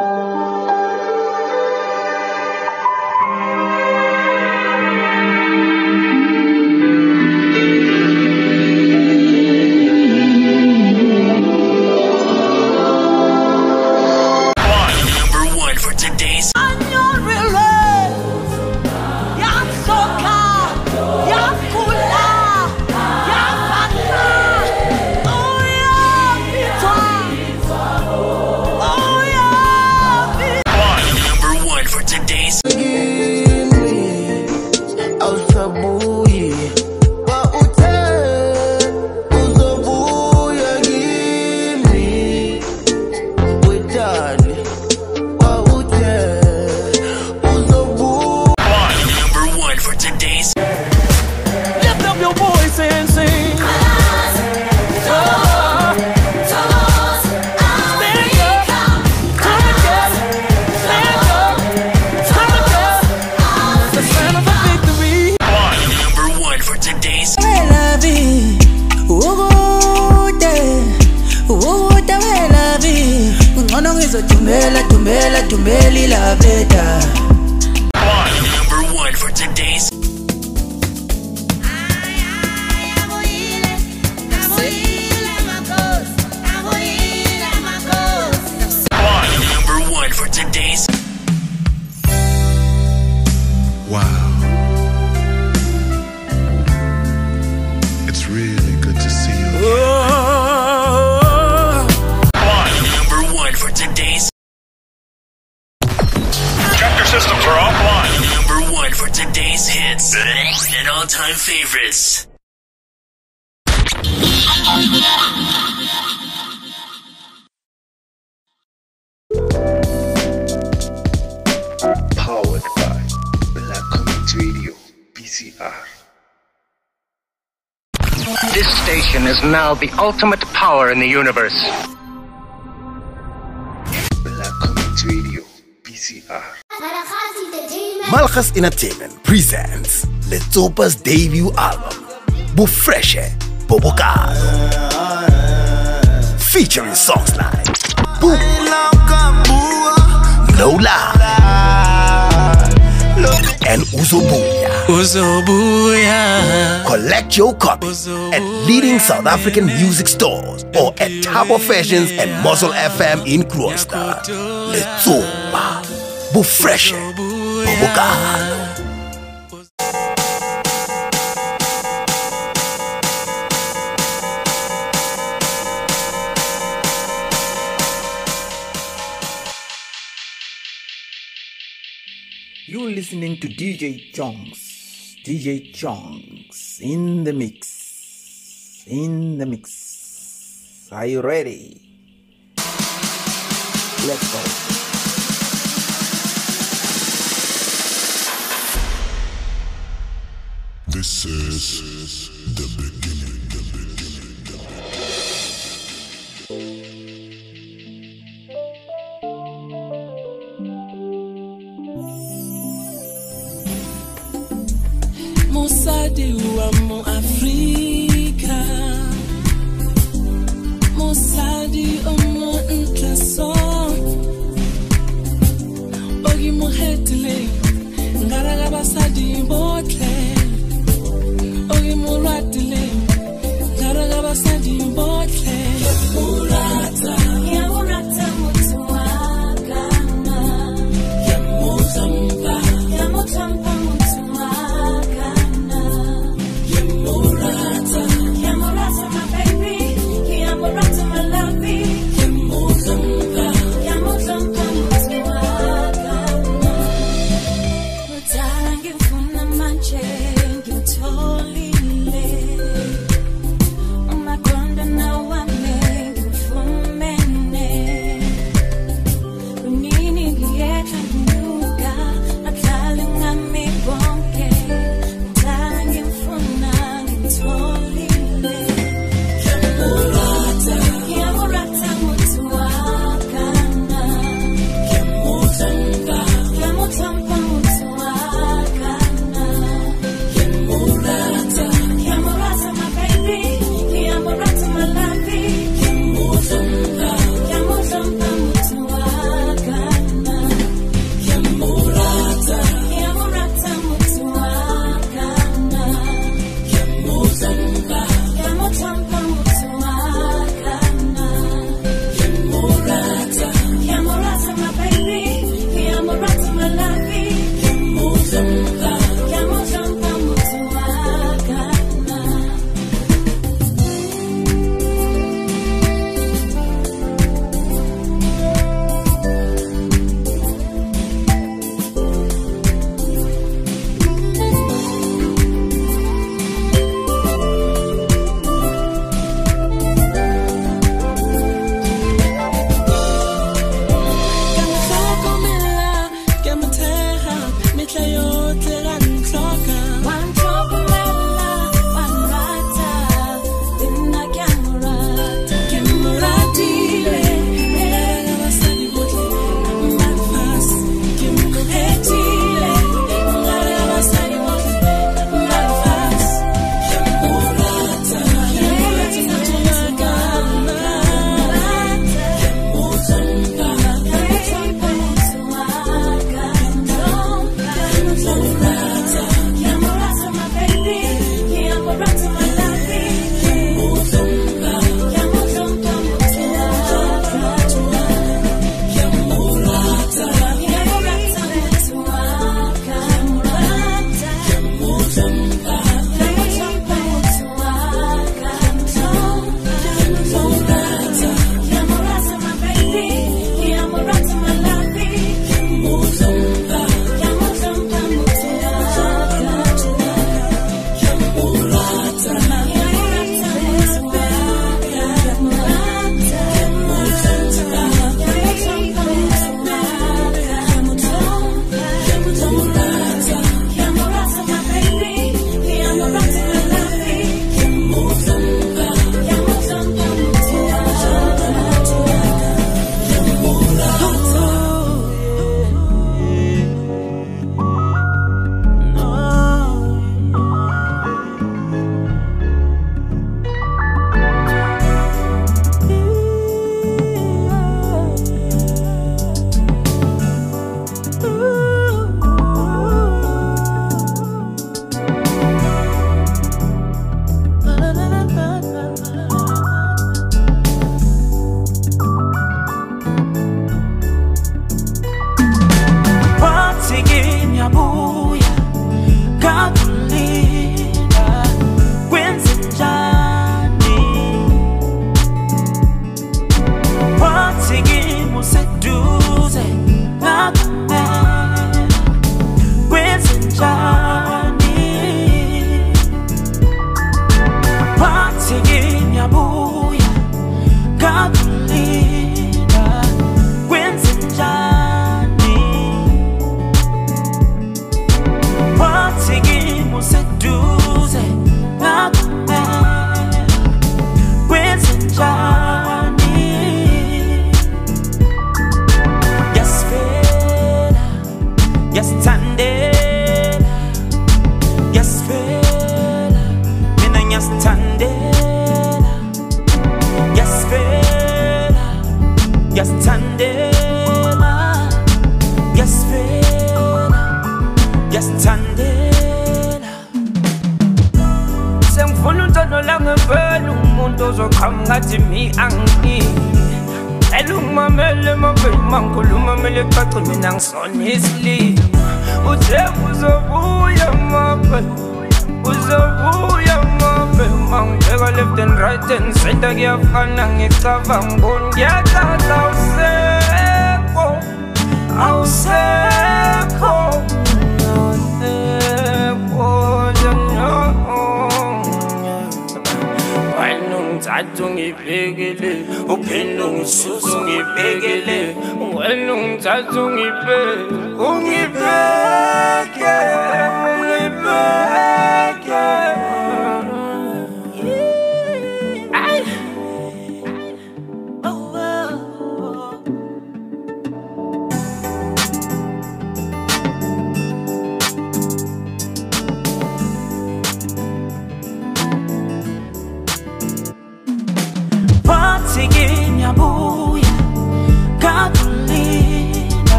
Number This is now the ultimate power in the universe. Black Community Radio, BCR. Malchus Entertainment presents Letsopa's debut album, Bufreshe Bobokado. Featuring songs like Boom, Lola, and Uzobuya. Uzobuya. Collect your copy at leading South African music stores or at Tabo Fashions and Muzzle FM in Kroonstad. Letsopa, Bufreshe Bobokado. You're listening to DJ Chongz. DJ Chongz in the mix. In the mix. Are you ready? Let's go. This is the beginning. Zade ou a moun Afrika Moun sadi ou moun Nklason Ogi moun hetile Ngara gaba sadi mbotle Ogi moun ratile Ngara gaba sadi mbotle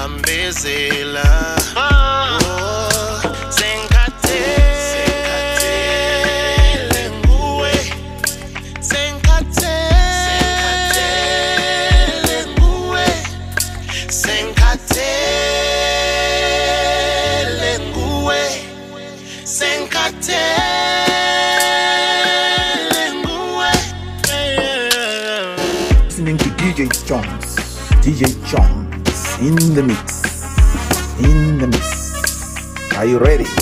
zambezela oh, sengathele nguwe. Sengathele nguwe. Nguwe. DJ Chongz, DJ Chongz in the mix. In the mix. Are you ready?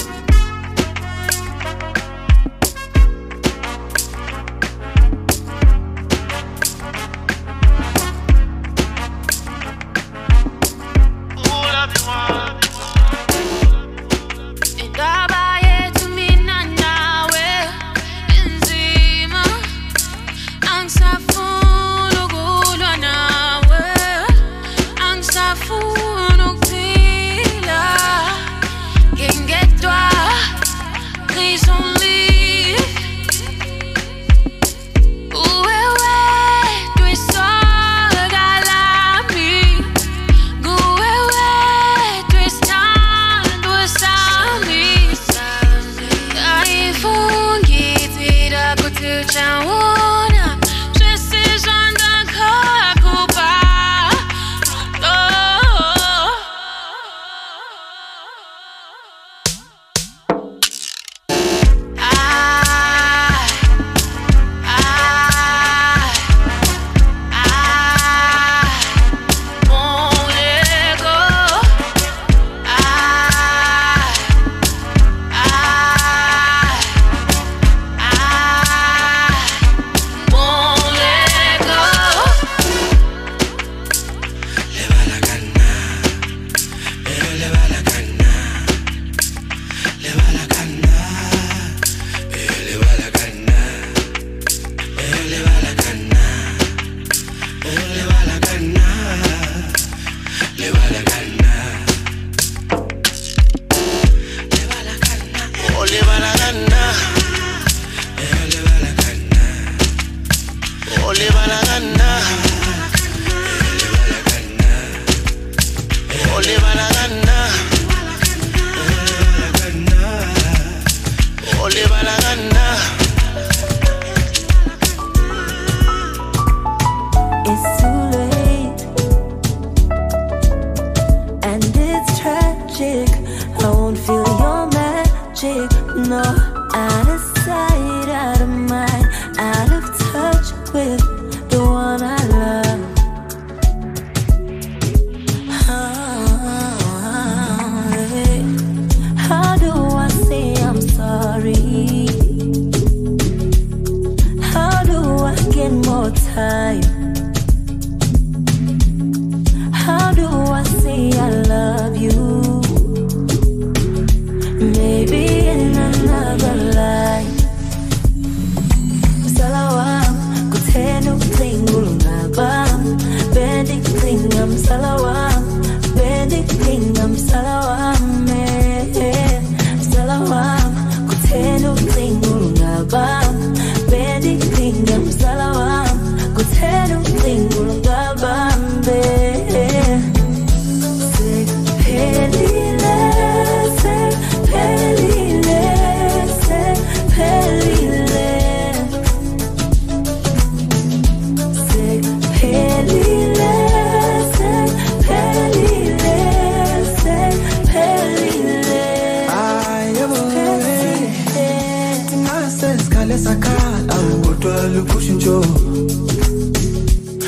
Lukushintsho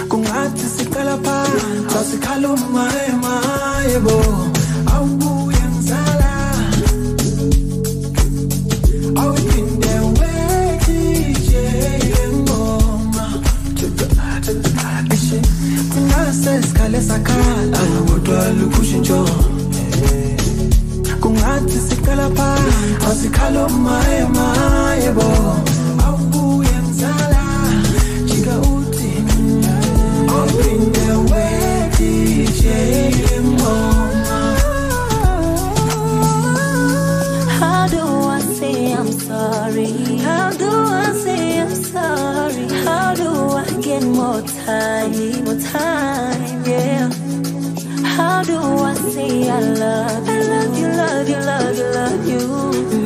kungathi siqala phansi asikhala umayemaye bo. Awubuye ngizala awuphinde wekije ngoma. Ishe, kunase sikhale sakhala. Kodwa lukushintsho kungathi siqala phansi asikhala umayemaye bo say I love you? Love you, love you, love you, love you.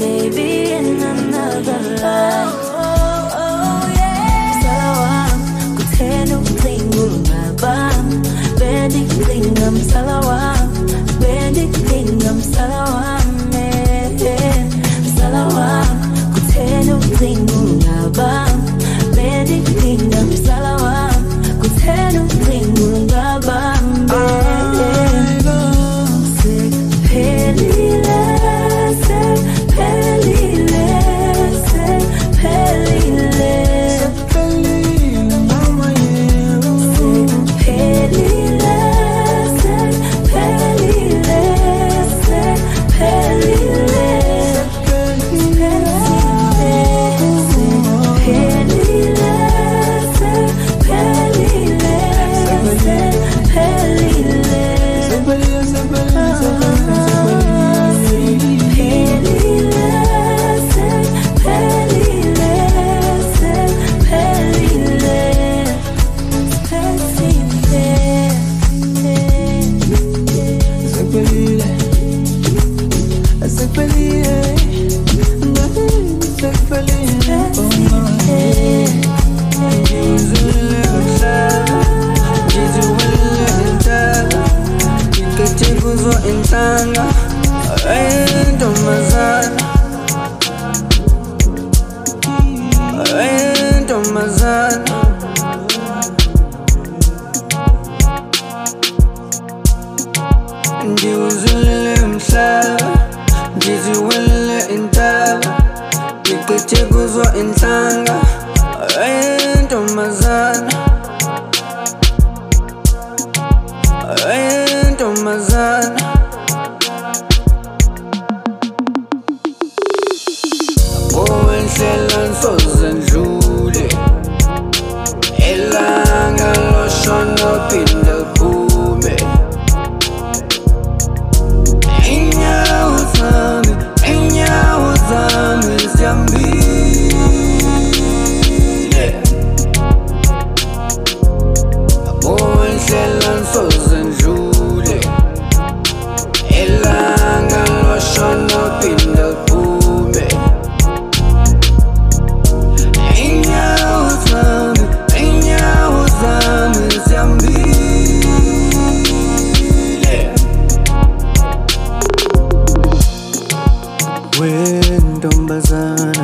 Maybe in another life. Salawam, kutenu klingu ngabam. Bendi klingam salawam. Bendi klingam salawam. Salawam, kutenu klingu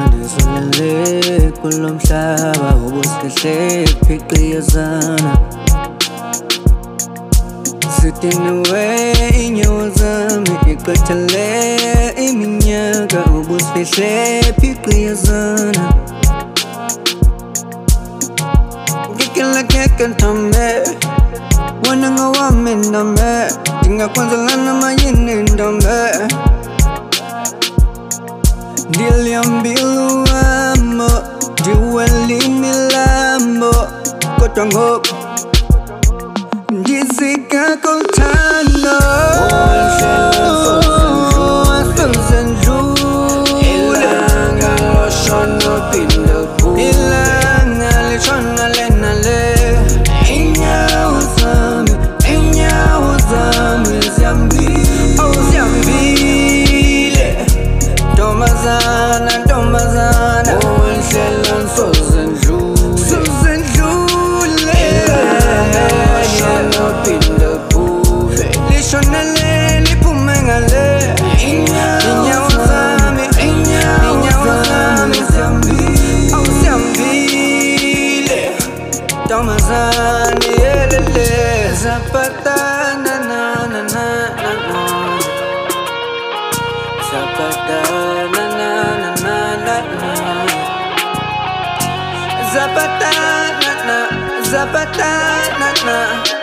انا صليت كله مشابه وبسكت ليك فيك يا زانا Sitting away in your zami Ikatale iminya Ka ubus fishe pikli ya zana Kikila kekan tambe Wananga wa mindambe Tinga kwanza lana mayini ndambe Dilliambiluamo gì cả Dizika kontamo Zapata, na na.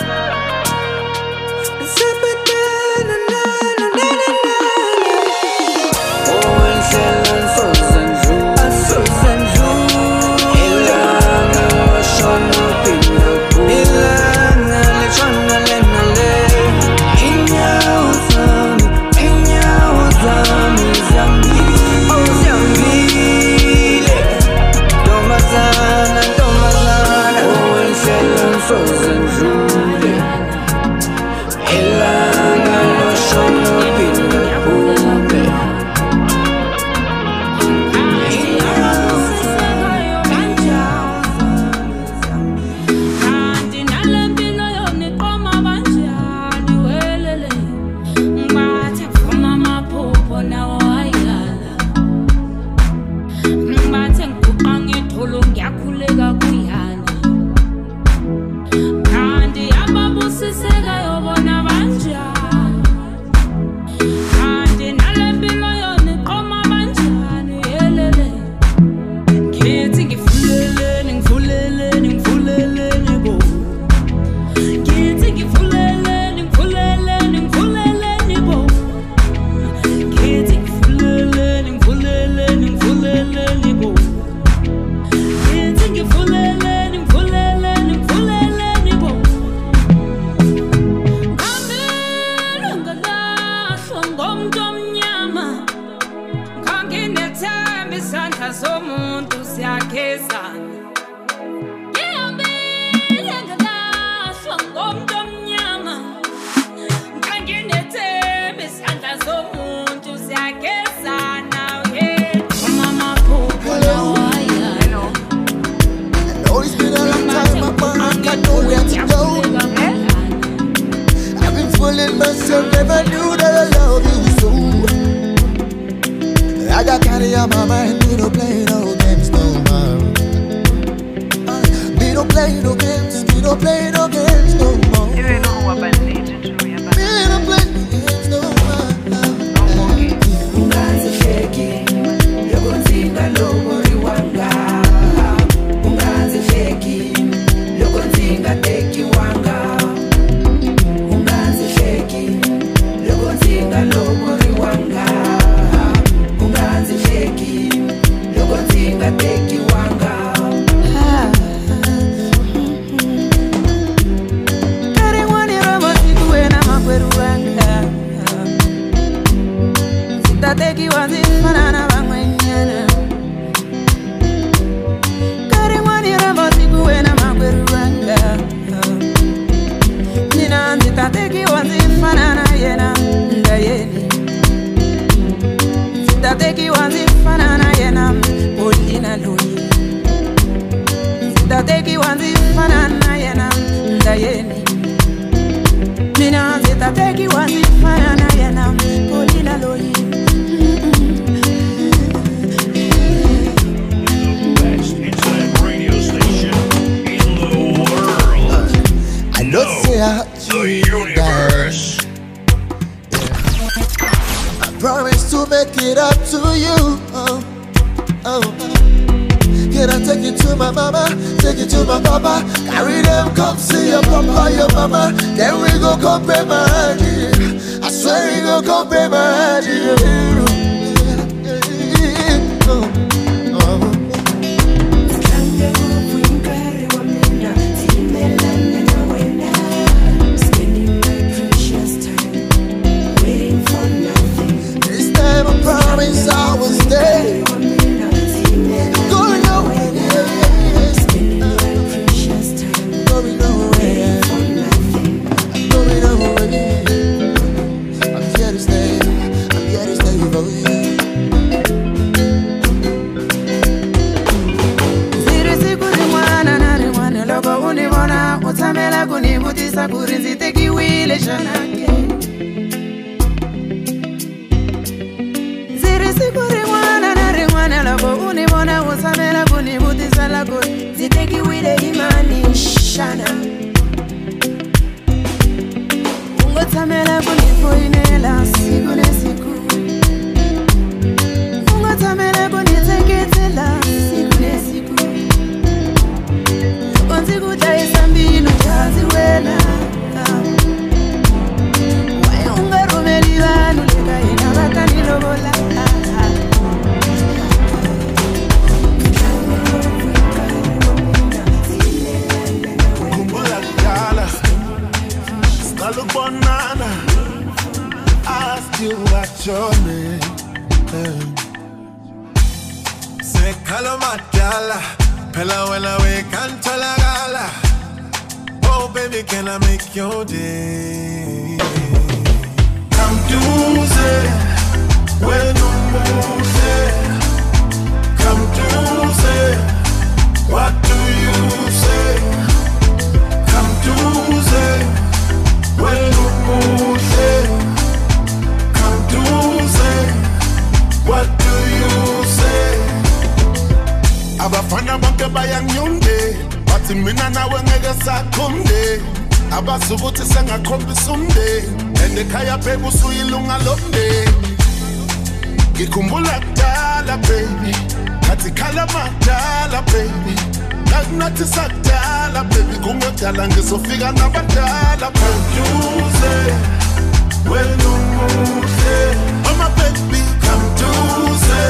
Oma baby come duze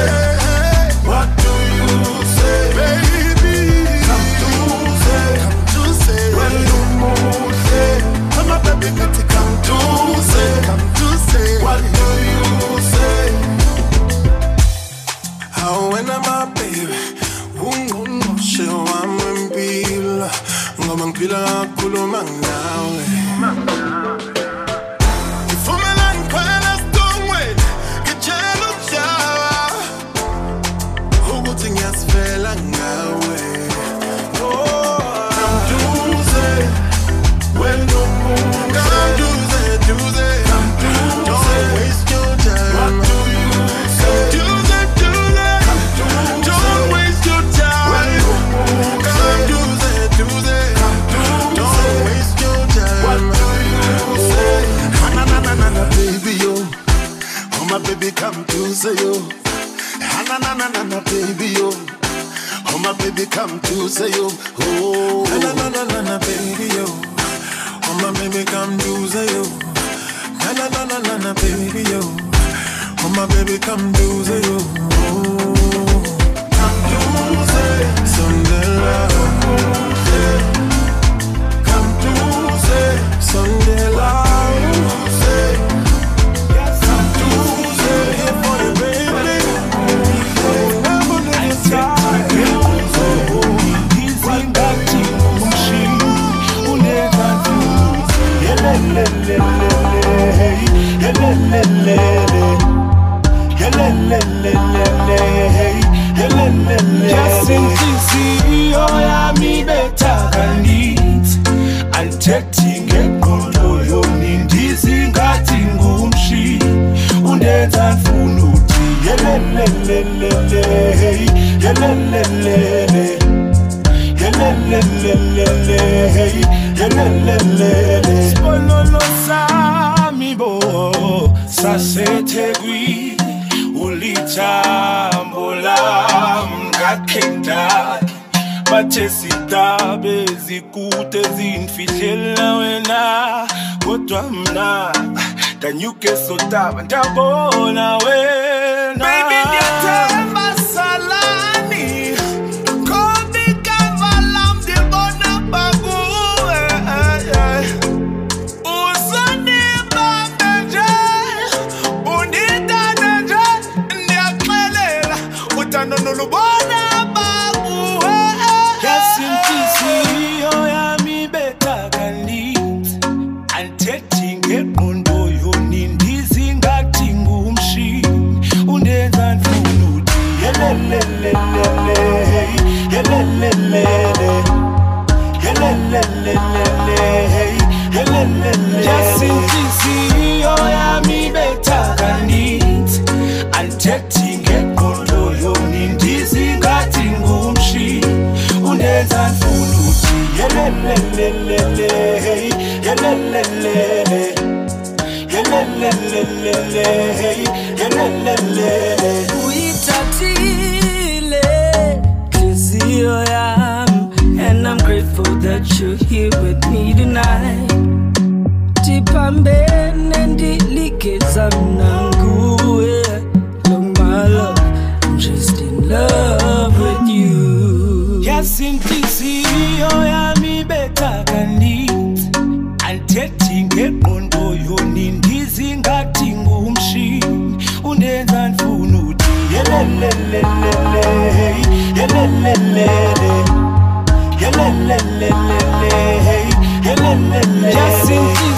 what do you say? Baby come duze come duze wena umuhle oma baby come duze come duze what do you say? Oh, Awena my baby ngoba ngiphila kakhulu mangawe ngivumela come to yo na na na na na baby yo oh my baby come to say yo oh Na na na na na baby yo, oh my baby come say yo. Na na na na na na baby yo, oh my baby come say yo. Come do say Sunday love. Come do say Sunday love. Yelelelele yelelelele yelelelele yelelelele yasinhliziyo yami betha kandithi. Andithethi ngeqondo yonindizi ngathi ngumshini undenza ndifuna uthi yelelelele yelelelele Sibonolo sami bo sasethekwini ulithambo lam ngakhentaki bathe sidabe zikude zinfihlela wena kodwa mna ndanyuke sodaba ndabona wena. Baby, yasinhliziyo yami betha andithethi ngeqondo yonindizi ngathi ngumshini undenza ndifuna uyithathile nhliziyo yami and i'm grateful that you're here with me tonight pambene ndilikeza mna nguwe Look my love, I'm just in love with you. Yasinhliziyo yami ibetha nit Andithethi ngeqondo yoni ndizingathi ngumshini Unenza ndifuna uthi yelelelelele Yelelelele. Yelelelele Yelelelele. Yasinhliziyo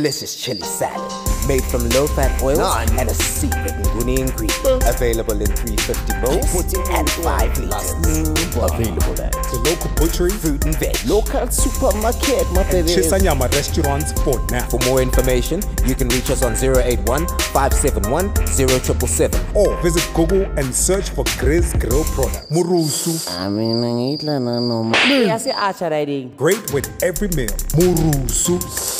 delicious chili salad made from low-fat oils and a secret nguni ingredient. Available in 350 volts and 5 liters. Available at the local butchery, fruit and veg, local supermarket, my baby. Chisanyama restaurants for now. For more information, you can reach us on 081 571 0777 or visit Google and search for Grizz Grill products. Murusu. I mean, ngidla nanoma. Yase-Archer riding. Great with every meal. Murusu.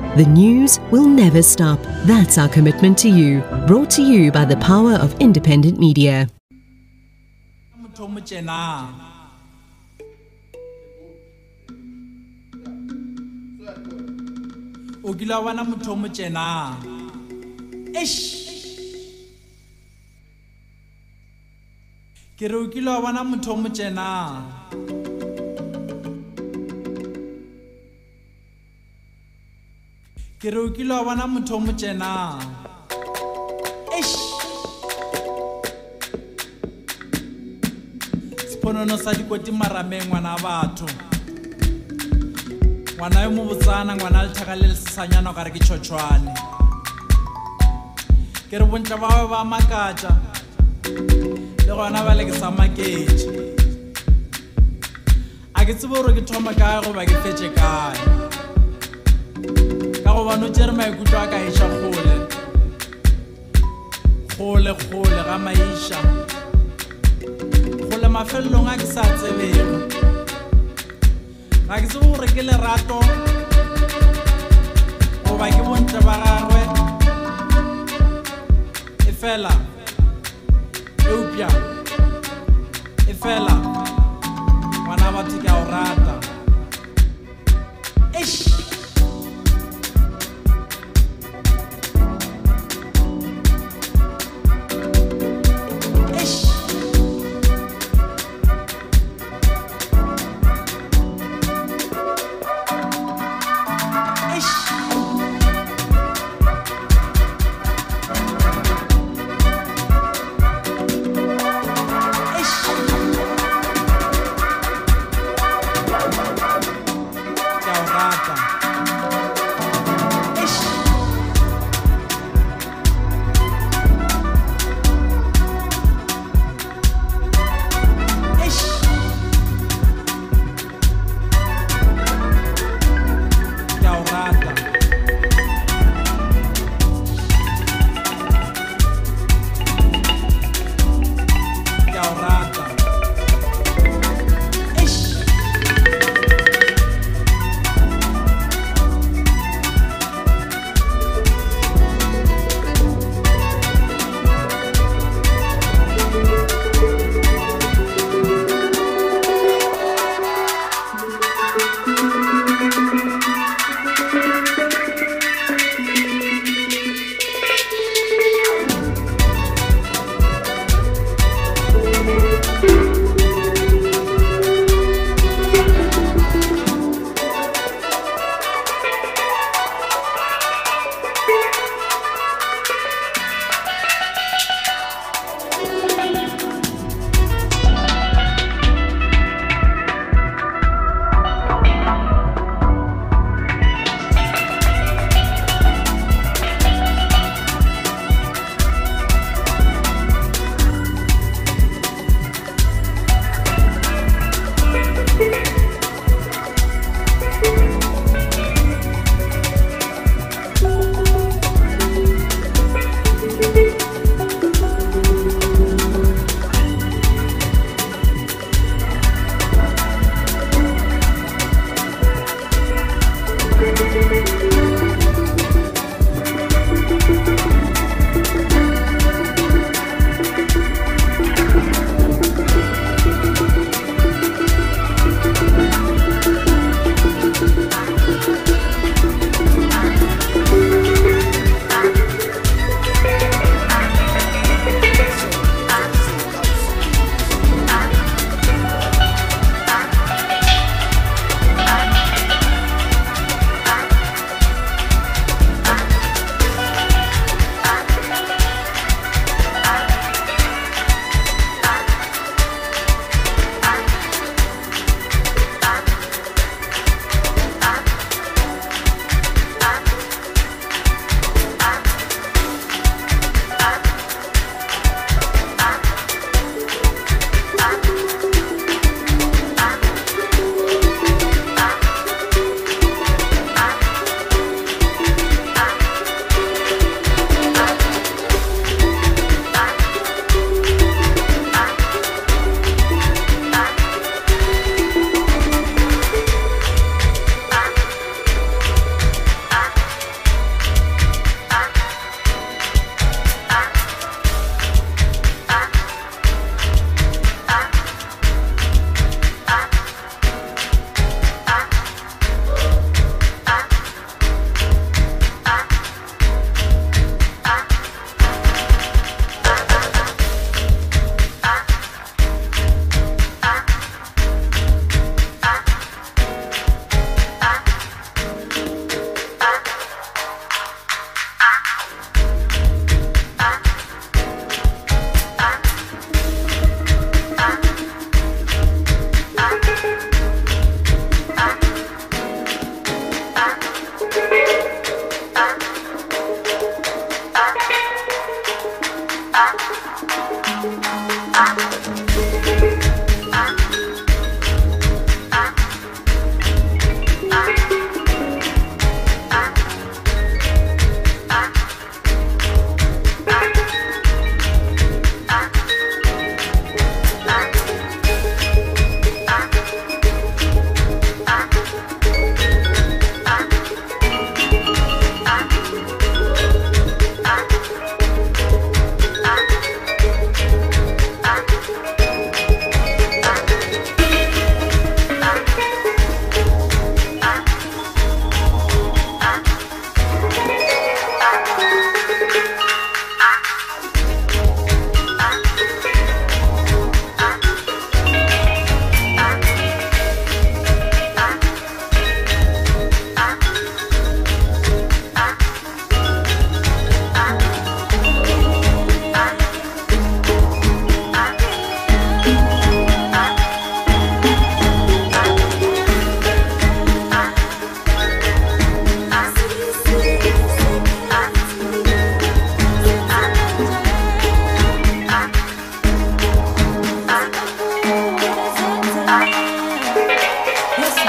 The news will never stop. That's our commitment to you. Brought to you by the power of independent media. o kile wa bona motho o mo eish ke re o kile wa bona motho o mo tjena ke re o kile wa bona motho o mo tjena. Eish. Seponono sa dikoti marameng ngwana wa batho. Ngwana yo mo botsana ngwana lethaka le lesesanyana o ka re ke tšhotšhwane ke re bontle ba gae ba makatša le gona ba le ke sa maketše a ke tsebe gore ke thoma kae goba ke fetse kae? ka gobane o tšere maikutlo a ka iša kgole. Kgole kgole ga maiša. Kgole mafelelong a ke sa tsebego. Ga ke tsebe gore ke lerato goba ke bontle ba gagwe. E fela eupša e fela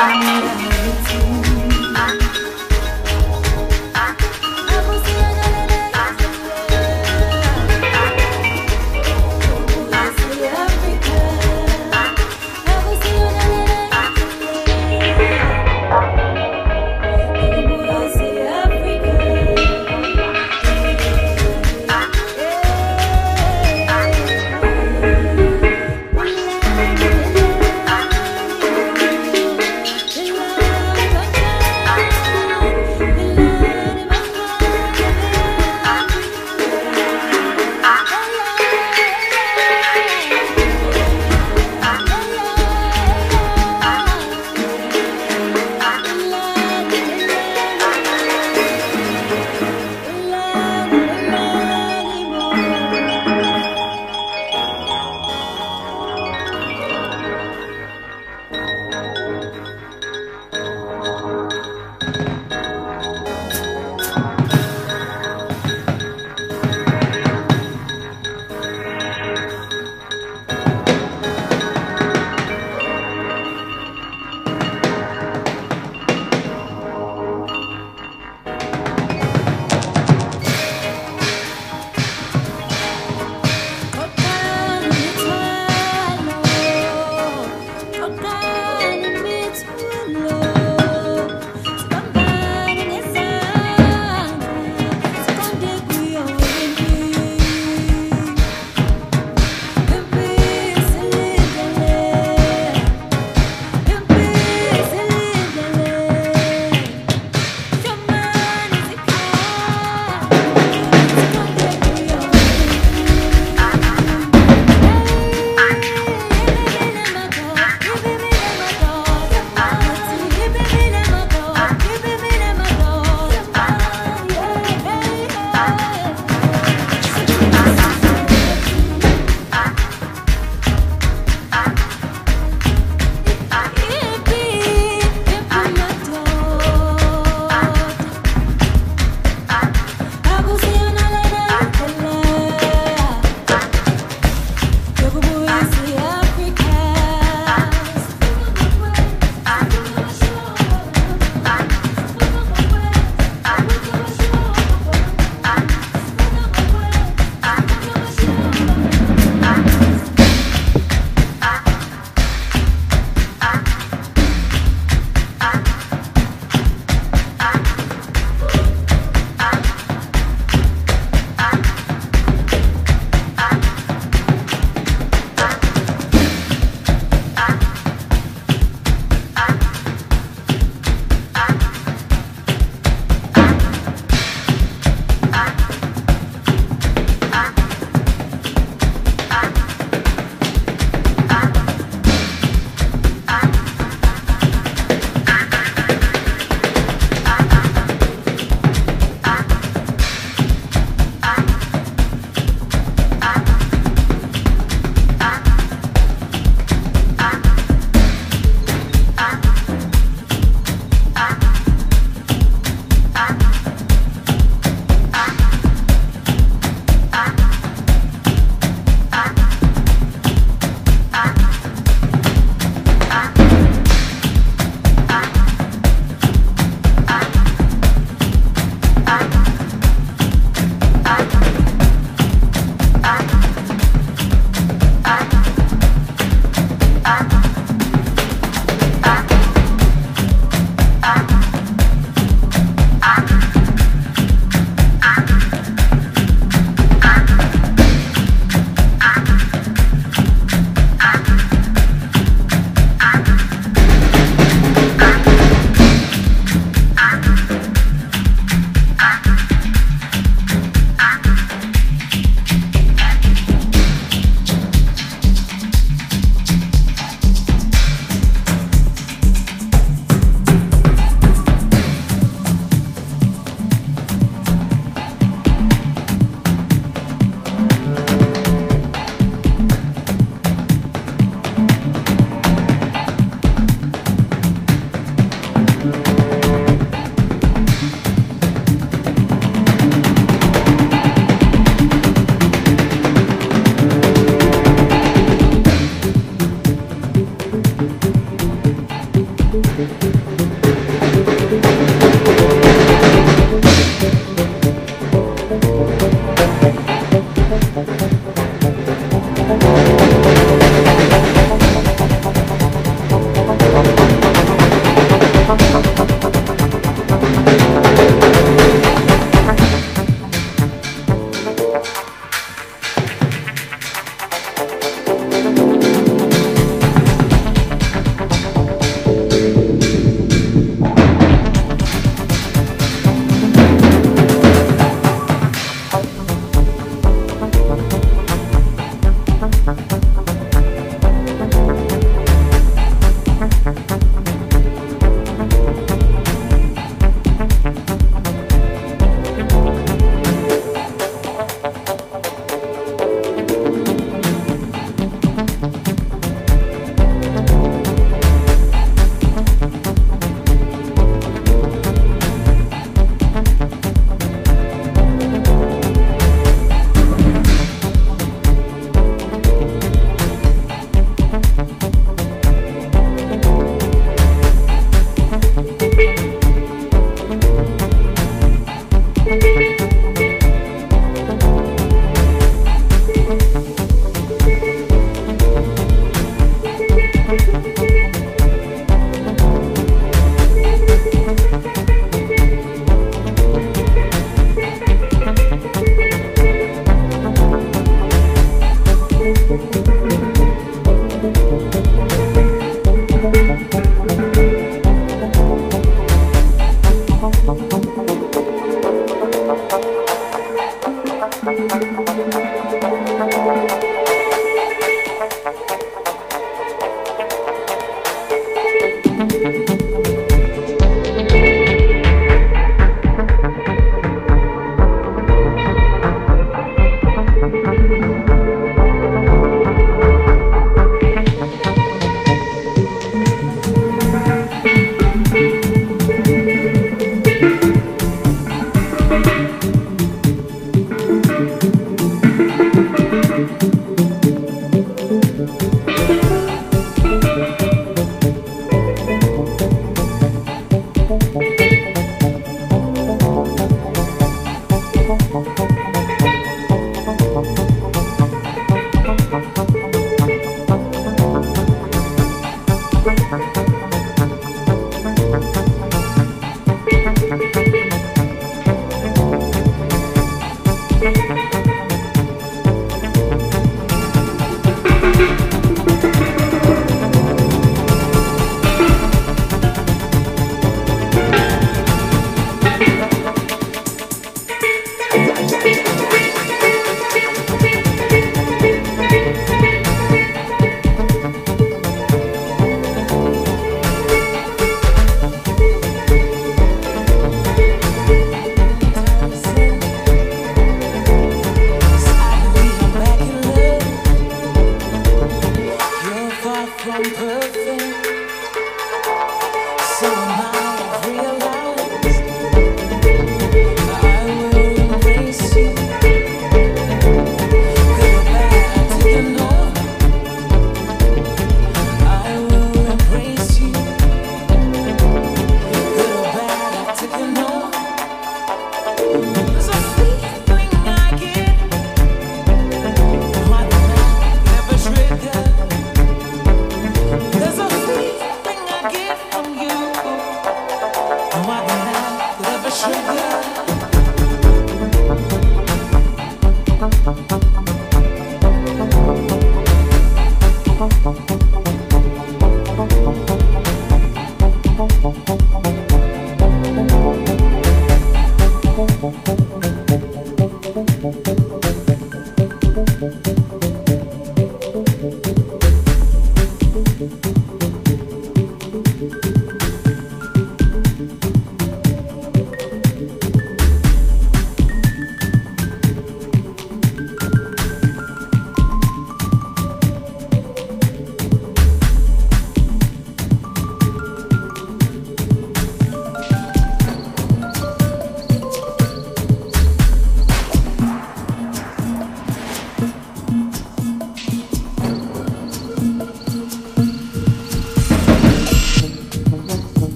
Amen.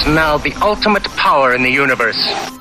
Is now the ultimate power in the universe.